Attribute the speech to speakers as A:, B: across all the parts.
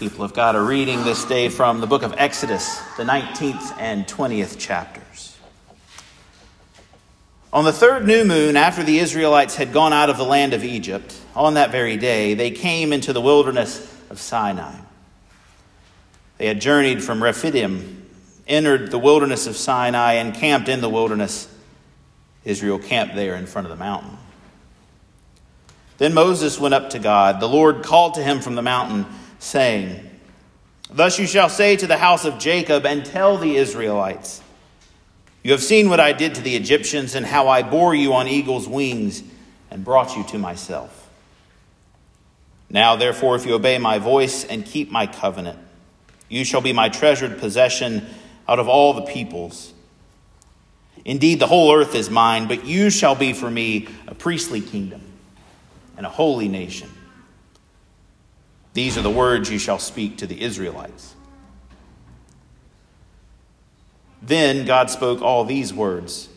A: People of God are reading this day from the book of Exodus, the 19th and 20th chapters. On the third new moon, after the Israelites had gone out of the land of Egypt, on that very day, they came into the wilderness of Sinai. They had journeyed from Rephidim, entered the wilderness of Sinai, and camped in the wilderness. Israel camped there in front of the mountain. Then Moses went up to God. The Lord called to him from the mountain saying, Thus you shall say to the house of Jacob and tell the Israelites, You have seen what I did to the Egyptians and how I bore you on eagle's wings and brought you to myself. Now, therefore, if you obey my voice and keep my covenant, you shall be my treasured possession out of all the peoples. Indeed, the whole earth is mine, but you shall be for me a priestly kingdom and a holy nation. These are the words you shall speak to the Israelites. Then God spoke all these words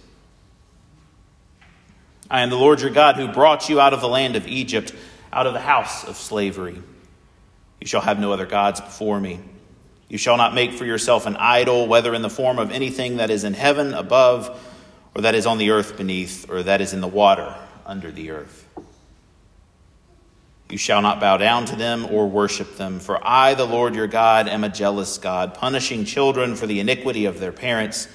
A: I am the Lord your God who brought you out of the land of Egypt, out of the house of slavery. You shall have no other gods before me. You shall not make for yourself an idol, whether in the form of anything that is in heaven above, or that is on the earth beneath, or that is in the water under the earth. You shall not bow down to them or worship them, for I, the Lord your God, am a jealous God, punishing children for the iniquity of their parents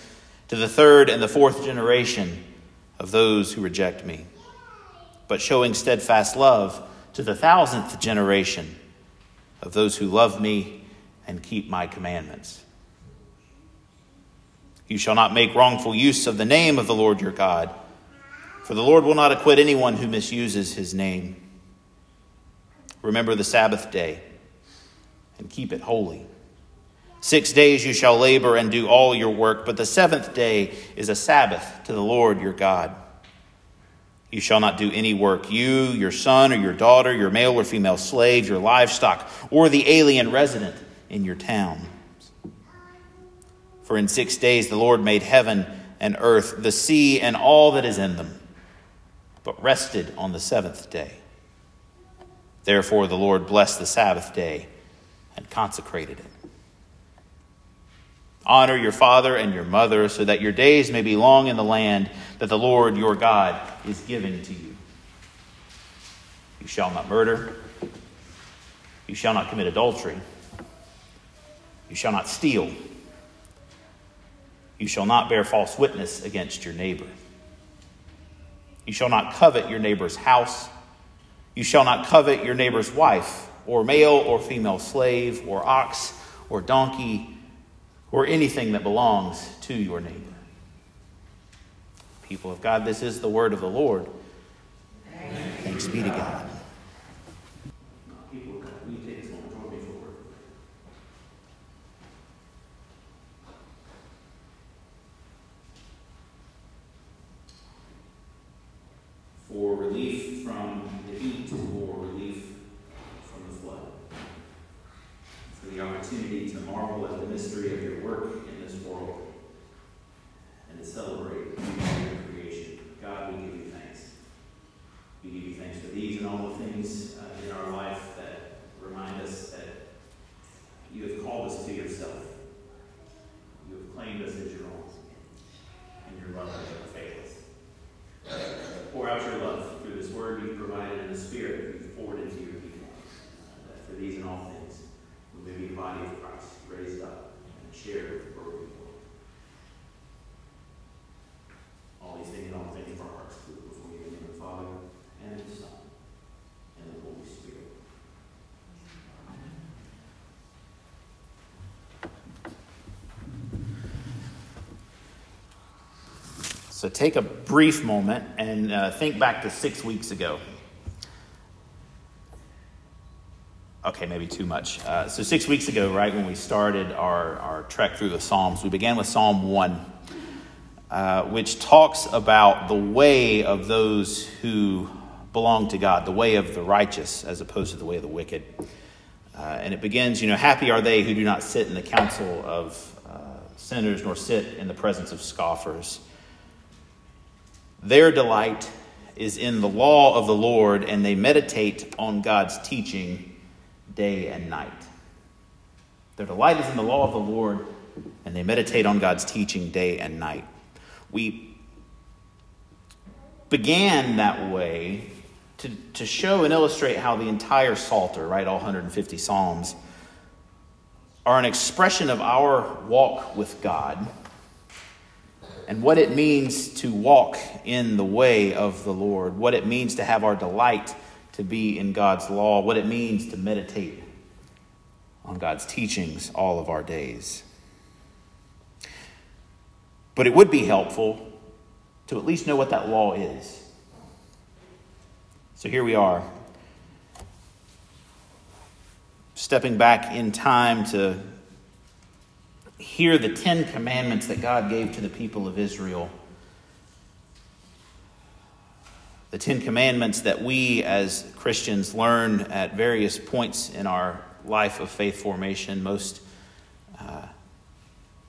A: to the third and the fourth generation of those who reject me, but showing steadfast love to the thousandth generation of those who love me and keep my commandments. You shall not make wrongful use of the name of the Lord your God, for the Lord will not acquit anyone who misuses his name. Remember the Sabbath day and keep it holy. Six days you shall labor and do all your work, but the seventh day is a Sabbath to the Lord your God. You shall not do any work, you, your son or your daughter, your male or female slave, your livestock, or the alien resident in your town. For in six days the Lord made heaven and earth, the sea, and all that is in them, but rested on the seventh day. Therefore, the Lord blessed the Sabbath day and consecrated it. Honor your father and your mother so that your days may be long in the land that the Lord your God is giving to you. You shall not murder. You shall not commit adultery. You shall not steal. You shall not bear false witness against your neighbor. You shall not covet your neighbor's house you shall not covet your neighbor's wife, or male or female slave, or ox, or donkey, or anything that belongs to your neighbor. People of God, this is the word of the Lord. Thanks be to God. For relief from heat or relief from the flood. For the opportunity to marvel at the mystery of your work in this world and to celebrate your creation. God, we give you thanks. We give you thanks for these and all the things uh, in our life that remind us that you have called us to yourself. You have claimed us as your own. And your love has never failed us. Pour out your love this word you've provided in the Spirit you've poured into your people. Uh, that for these and all things, we may be the body of Christ, raised up and shared with the broken people. All these things and all things for our hearts before you in the name of the Father and the Son and the Holy Spirit. So take a brief moment and uh, think back to six weeks ago. Okay, maybe too much. Uh, so, six weeks ago, right when we started our, our trek through the Psalms, we began with Psalm 1, uh, which talks about the way of those who belong to God, the way of the righteous as opposed to the way of the wicked. Uh, and it begins, you know, happy are they who do not sit in the council of uh, sinners, nor sit in the presence of scoffers. Their delight is in the law of the Lord, and they meditate on God's teaching day and night. Their delight is in the law of the Lord, and they meditate on God's teaching day and night. We began that way to, to show and illustrate how the entire Psalter, right, all 150 Psalms, are an expression of our walk with God and what it means to walk in the way of the Lord, what it means to have our delight to be in God's law, what it means to meditate on God's teachings all of our days. But it would be helpful to at least know what that law is. So here we are, stepping back in time to hear the Ten Commandments that God gave to the people of Israel. The Ten Commandments that we as Christians learn at various points in our life of faith formation, most uh,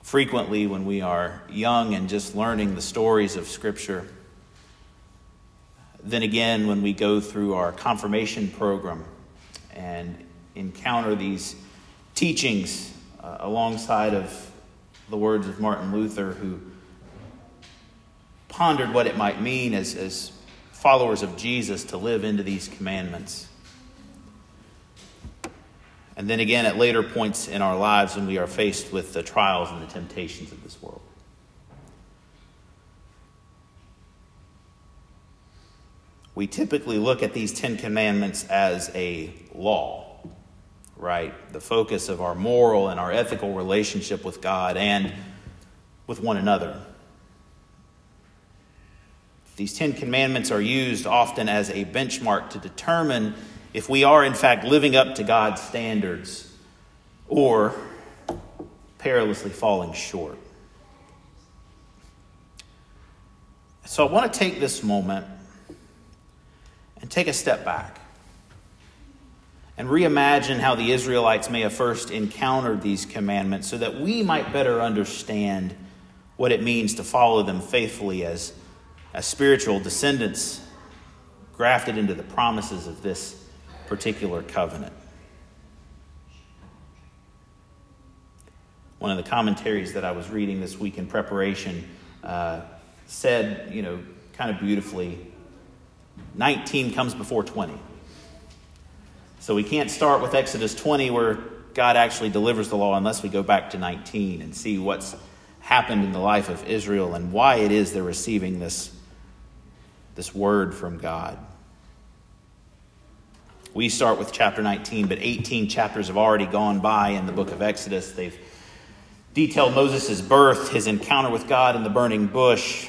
A: frequently when we are young and just learning the stories of Scripture. Then again, when we go through our confirmation program and encounter these teachings uh, alongside of the words of Martin Luther, who pondered what it might mean as, as followers of Jesus to live into these commandments. And then again, at later points in our lives when we are faced with the trials and the temptations of this world. We typically look at these Ten Commandments as a law right? The focus of our moral and our ethical relationship with God and with one another. These Ten Commandments are used often as a benchmark to determine if we are, in fact, living up to God's standards or perilously falling short. So I want to take this moment and take a step back and reimagine how the Israelites may have first encountered these commandments so that we might better understand what it means to follow them faithfully as, as spiritual descendants grafted into the promises of this particular covenant. One of the commentaries that I was reading this week in preparation uh, said, you know, kind of beautifully 19 comes before 20. So we can't start with Exodus 20 where God actually delivers the law unless we go back to 19 and see what's happened in the life of Israel and why it is they're receiving this, this word from God. We start with chapter 19, but 18 chapters have already gone by in the book of Exodus. They've detailed Moses' birth, his encounter with God in the burning bush.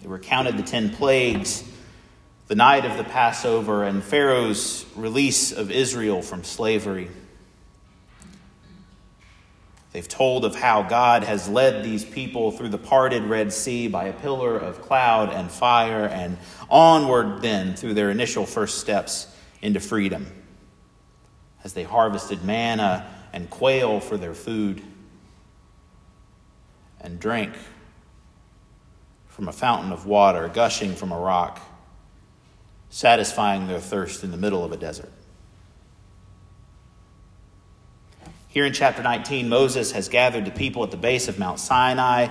A: They recounted the 10 plagues the night of the Passover and Pharaoh's release of Israel from slavery. They've told of how God has led these people through the parted Red Sea by a pillar of cloud and fire, and onward then through their initial first steps into freedom as they harvested manna and quail for their food and drank from a fountain of water gushing from a rock satisfying their thirst in the middle of a desert. Here in chapter 19, Moses has gathered the people at the base of Mount Sinai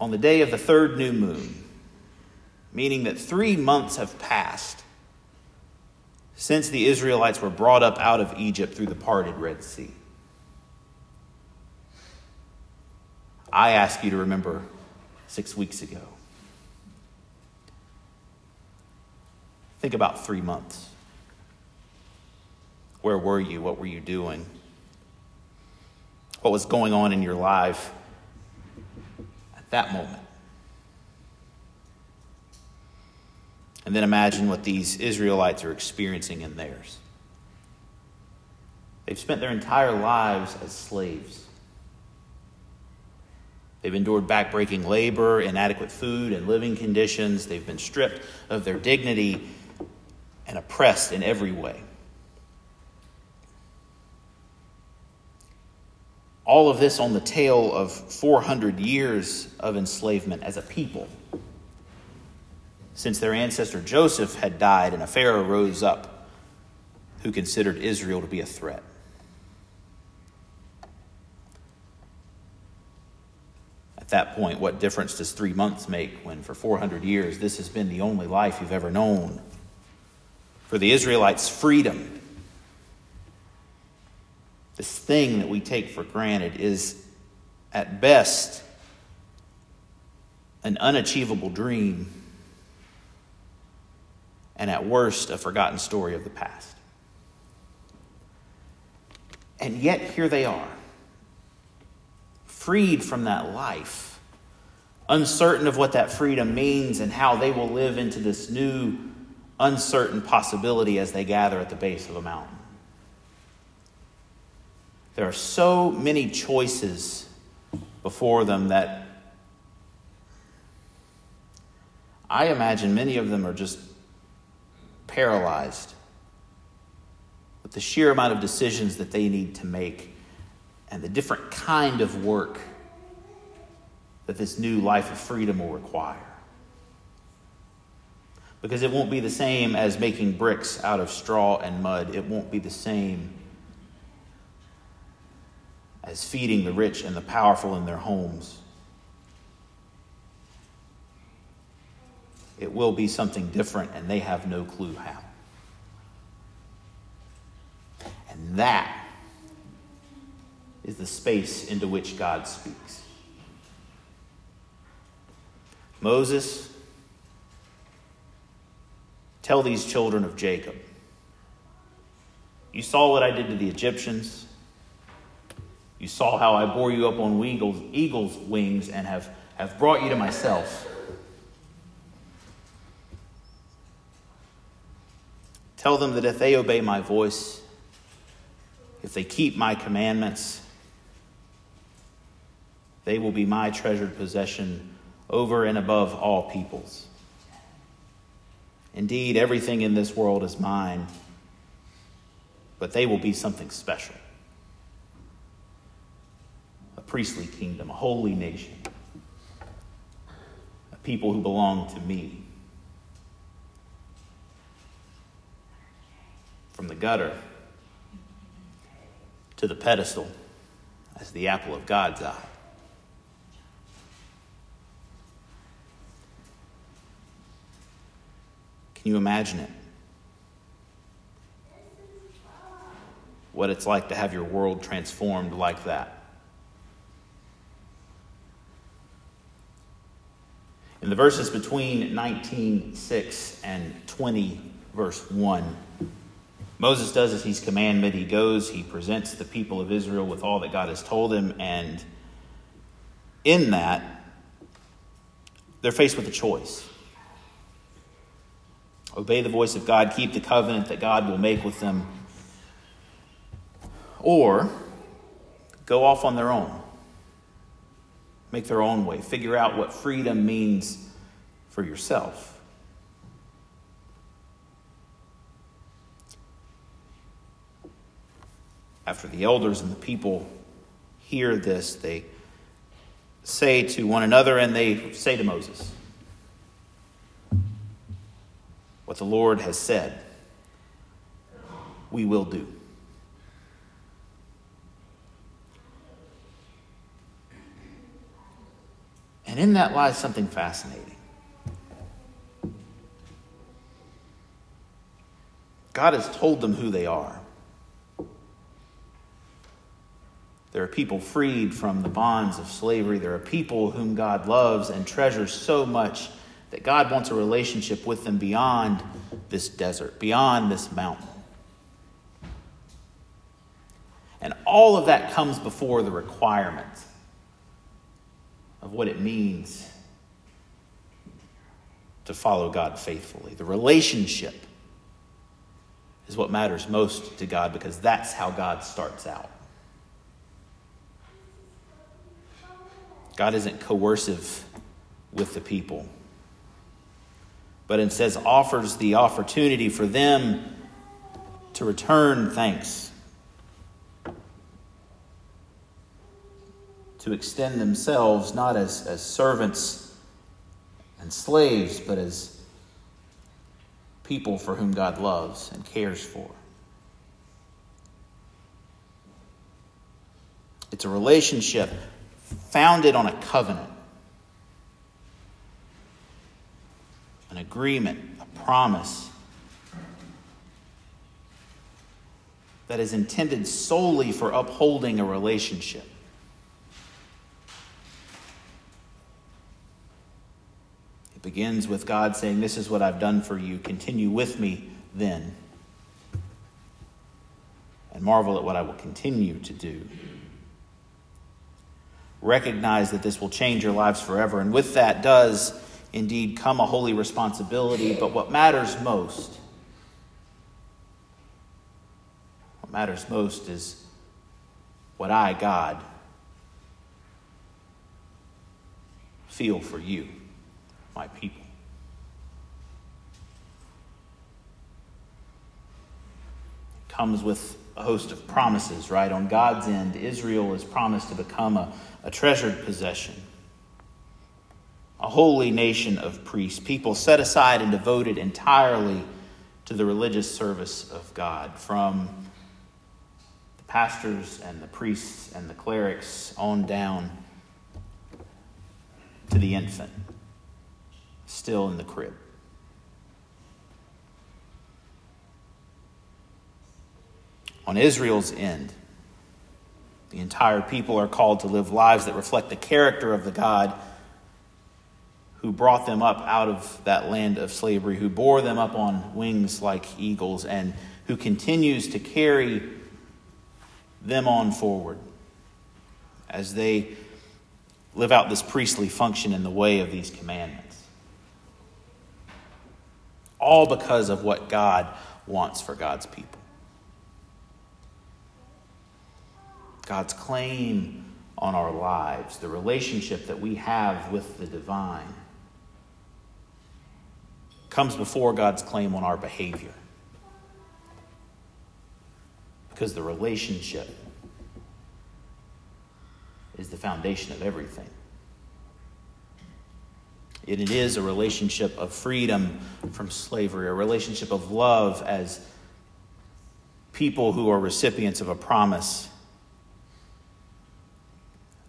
A: on the day of the third new moon, meaning that three months have passed since the Israelites were brought up out of Egypt through the parted Red Sea. I ask you to remember six weeks ago. Think about three months. Where were you? What were you doing? What was going on in your life at that moment? And then imagine what these Israelites are experiencing in theirs. They've spent their entire lives as slaves. They've endured backbreaking labor, inadequate food, and living conditions. They've been stripped of their dignity and oppressed in every way. All of this on the tail of 400 years of enslavement as a people, since their ancestor Joseph had died and a Pharaoh rose up who considered Israel to be a threat. At that point, what difference does three months make when for 400 years this has been the only life you've ever known? For the Israelites, freedom, this thing that we take for granted, is at best an unachievable dream, and at worst, a forgotten story of the past. And yet, here they are, freed from that life, uncertain of what that freedom means and how they will live into this new, uncertain possibility as they gather at the base of a mountain. There are so many choices before them that I imagine many of them are just paralyzed with the sheer amount of decisions that they need to make and the different kind of work that this new life of freedom will require. Because it won't be the same as making bricks out of straw and mud. It won't be the same as feeding the rich and the powerful in their homes. It will be something different, and they have no clue how. And that is the space into which God speaks. Moses, tell these children of Jacob. You saw what I did to the Egyptians. You saw how I bore you up on eagles, eagle's wings and have, have brought you to myself. Tell them that if they obey my voice, if they keep my commandments, they will be my treasured possession over and above all peoples. Indeed, everything in this world is mine, but they will be something special a priestly kingdom, a holy nation, a people who belong to me. From the gutter to the pedestal as the apple of God's eye. Can you imagine it? What it's like to have your world transformed like that. In the verses between 19:6 and 20 verse 1, Moses does as he's commanded. He goes, he presents the people of Israel with all that God has told him, and in that, they're faced with a choice. Obey the voice of God, keep the covenant that God will make with them, or go off on their own, make their own way, figure out what freedom means for yourself. After the elders and the people hear this, they say to one another and they say to Moses, What the Lord has said, we will do. And in that lies something fascinating. God has told them who they are. There are people freed from the bonds of slavery. There are people whom God loves and treasures so much that God wants a relationship with them beyond this desert, beyond this mountain. And all of that comes before the requirement of what it means to follow God faithfully. The relationship is what matters most to God because that's how God starts out. God isn't coercive with the people, but instead offers the opportunity for them to return thanks, to extend themselves not as, as servants and slaves, but as people for whom God loves and cares for. It's a relationship founded on a covenant agreement, a promise that is intended solely for upholding a relationship. It begins with God saying, This is what I've done for you. Continue with me then. And marvel at what I will continue to do. Recognize that this will change your lives forever. And with that does indeed come a holy responsibility. But what matters most, what matters most is what I, God, feel for you my people. It comes with a host of promises, right? On God's end, Israel is promised to become a, a treasured possession, holy nation of priests, people set aside and devoted entirely to the religious service of God, from the pastors and the priests and the clerics on down to the infant still in the crib. On Israel's end, the entire people are called to live lives that reflect the character of the God who brought them up out of that land of slavery, who bore them up on wings like eagles, and who continues to carry them on forward as they live out this priestly function in the way of these commandments all because of what God wants for God's people. God's claim on our lives, the relationship that we have with the divine, comes before God's claim on our behavior. Because the relationship is the foundation of everything. It is a relationship of freedom from slavery, a relationship of love as people who are recipients of a promise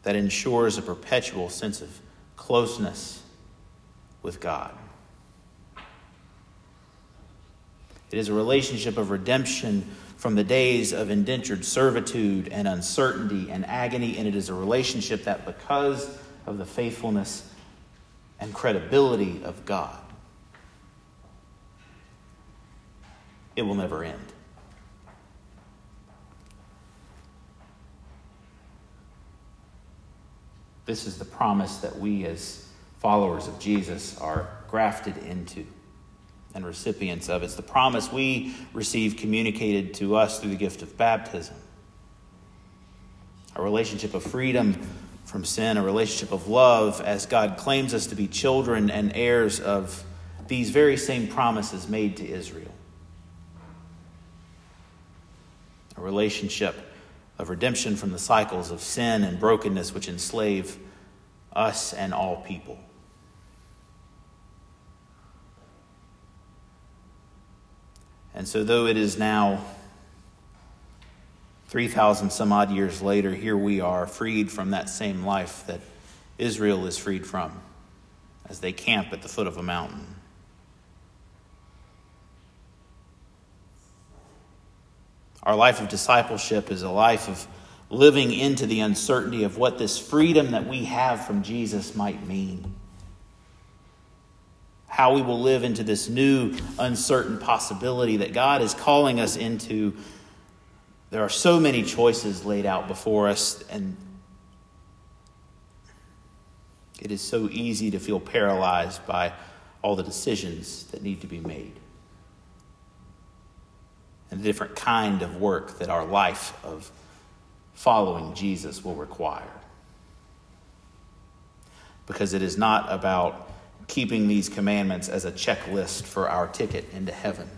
A: that ensures a perpetual sense of closeness with God. It is a relationship of redemption from the days of indentured servitude and uncertainty and agony, and it is a relationship that, because of the faithfulness and credibility of God, it will never end. This is the promise that we, as followers of Jesus, are grafted into and recipients of. It's the promise we receive communicated to us through the gift of baptism. A relationship of freedom from sin, a relationship of love, as God claims us to be children and heirs of these very same promises made to Israel. A relationship of redemption from the cycles of sin and brokenness which enslave us and all people. And so, though it is now 3,000 some odd years later, here we are, freed from that same life that Israel is freed from as they camp at the foot of a mountain. Our life of discipleship is a life of living into the uncertainty of what this freedom that we have from Jesus might mean. How we will live into this new, uncertain possibility that God is calling us into there are so many choices laid out before us, and it is so easy to feel paralyzed by all the decisions that need to be made and the different kind of work that our life of following Jesus will require. Because it is not about keeping these commandments as a checklist for our ticket into heaven.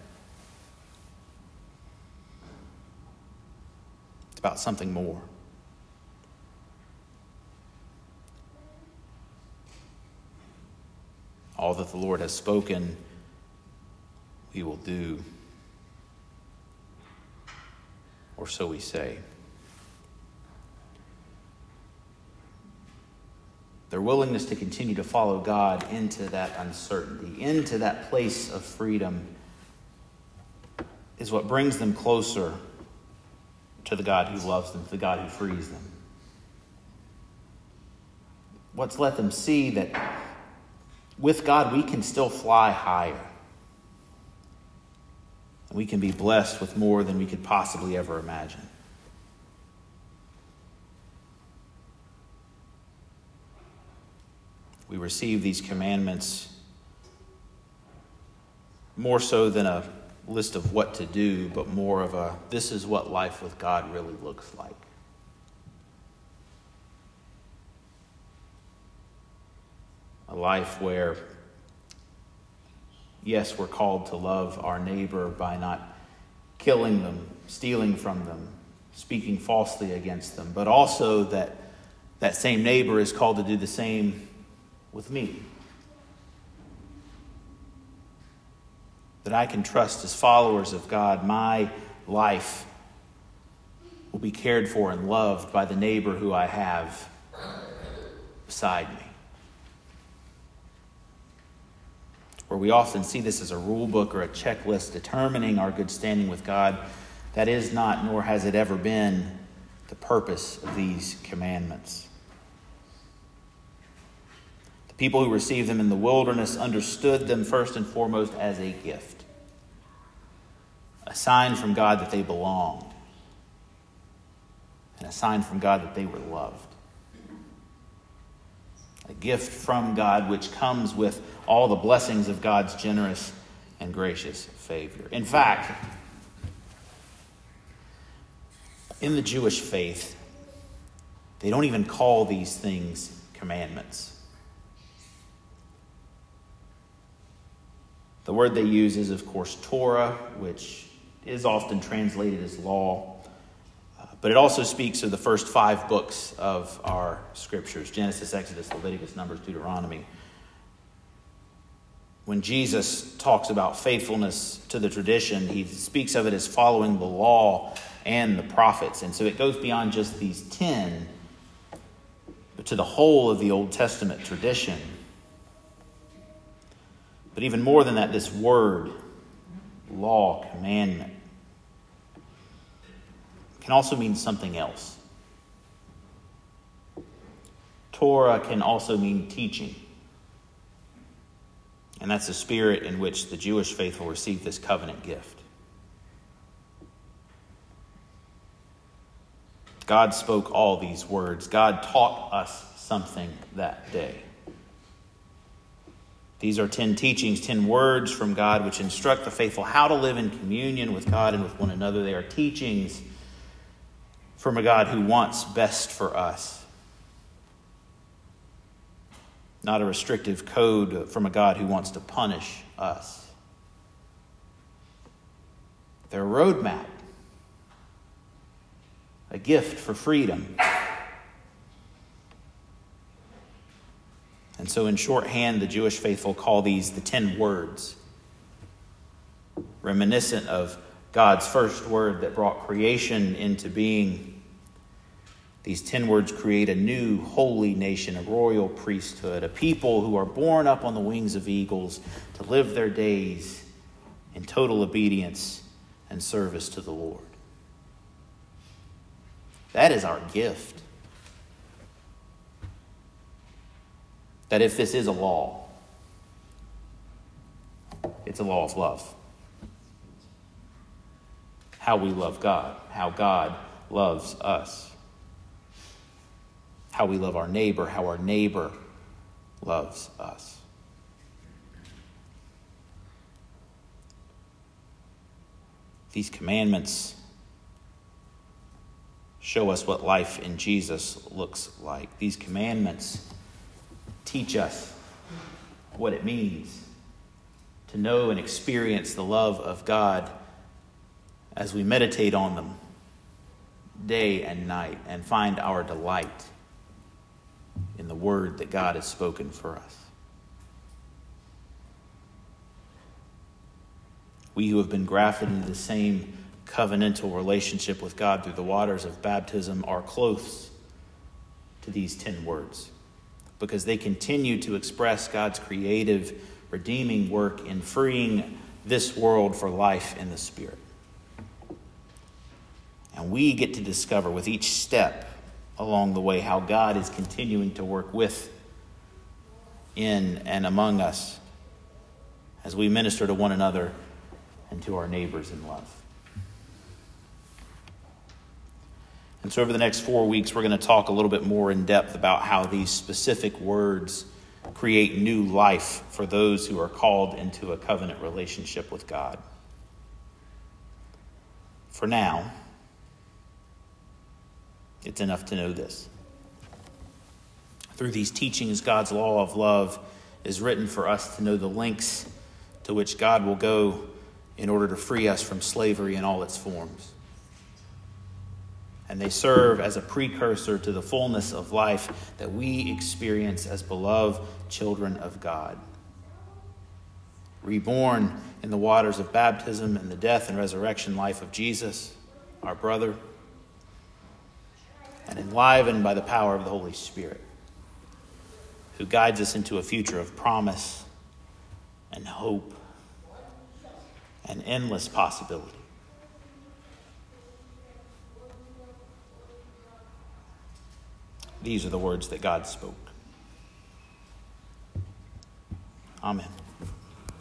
A: It's about something more. All that the Lord has spoken, we will do, or so we say. Their willingness to continue to follow God into that uncertainty, into that place of freedom, is what brings them closer to the God who loves them, to the God who frees them. What's let them see that with God we can still fly higher. And we can be blessed with more than we could possibly ever imagine. We receive these commandments more so than a list of what to do, but more of a this is what life with God really looks like. A life where, yes, we're called to love our neighbor by not killing them, stealing from them, speaking falsely against them, but also that that same neighbor is called to do the same with me. that I can trust as followers of God, my life will be cared for and loved by the neighbor who I have beside me. Where we often see this as a rule book or a checklist determining our good standing with God, that is not, nor has it ever been, the purpose of these commandments. People who received them in the wilderness understood them first and foremost as a gift, a sign from God that they belonged, and a sign from God that they were loved. A gift from God which comes with all the blessings of God's generous and gracious favor. In fact, in the Jewish faith, they don't even call these things commandments. The word they use is, of course, Torah, which is often translated as law. Uh, but it also speaks of the first five books of our scriptures Genesis, Exodus, Leviticus, Numbers, Deuteronomy. When Jesus talks about faithfulness to the tradition, he speaks of it as following the law and the prophets. And so it goes beyond just these 10, but to the whole of the Old Testament tradition. But even more than that, this word, law, commandment, can also mean something else. Torah can also mean teaching. And that's the spirit in which the Jewish faithful receive this covenant gift. God spoke all these words. God taught us something that day. These are 10 teachings, 10 words from God which instruct the faithful how to live in communion with God and with one another. They are teachings from a God who wants best for us. Not a restrictive code from a God who wants to punish us. They're a roadmap, a gift for freedom. So, in shorthand, the Jewish faithful call these the ten words, reminiscent of God's first word that brought creation into being. These ten words create a new holy nation, a royal priesthood, a people who are borne up on the wings of eagles to live their days in total obedience and service to the Lord. That is our gift. That if this is a law, it's a law of love. How we love God, how God loves us, how we love our neighbor, how our neighbor loves us. These commandments show us what life in Jesus looks like. These commandments teach us what it means to know and experience the love of God as we meditate on them day and night and find our delight in the word that God has spoken for us. We who have been grafted into the same covenantal relationship with God through the waters of baptism are close to these ten words because they continue to express God's creative, redeeming work in freeing this world for life in the Spirit. And we get to discover with each step along the way how God is continuing to work with, in, and among us as we minister to one another and to our neighbors in love. And so, over the next four weeks, we're going to talk a little bit more in depth about how these specific words create new life for those who are called into a covenant relationship with God. For now, it's enough to know this. Through these teachings, God's law of love is written for us to know the lengths to which God will go in order to free us from slavery in all its forms and they serve as a precursor to the fullness of life that we experience as beloved children of God. Reborn in the waters of baptism and the death and resurrection life of Jesus, our brother, and enlivened by the power of the Holy Spirit, who guides us into a future of promise and hope and endless possibility. These are the words that God spoke. Amen.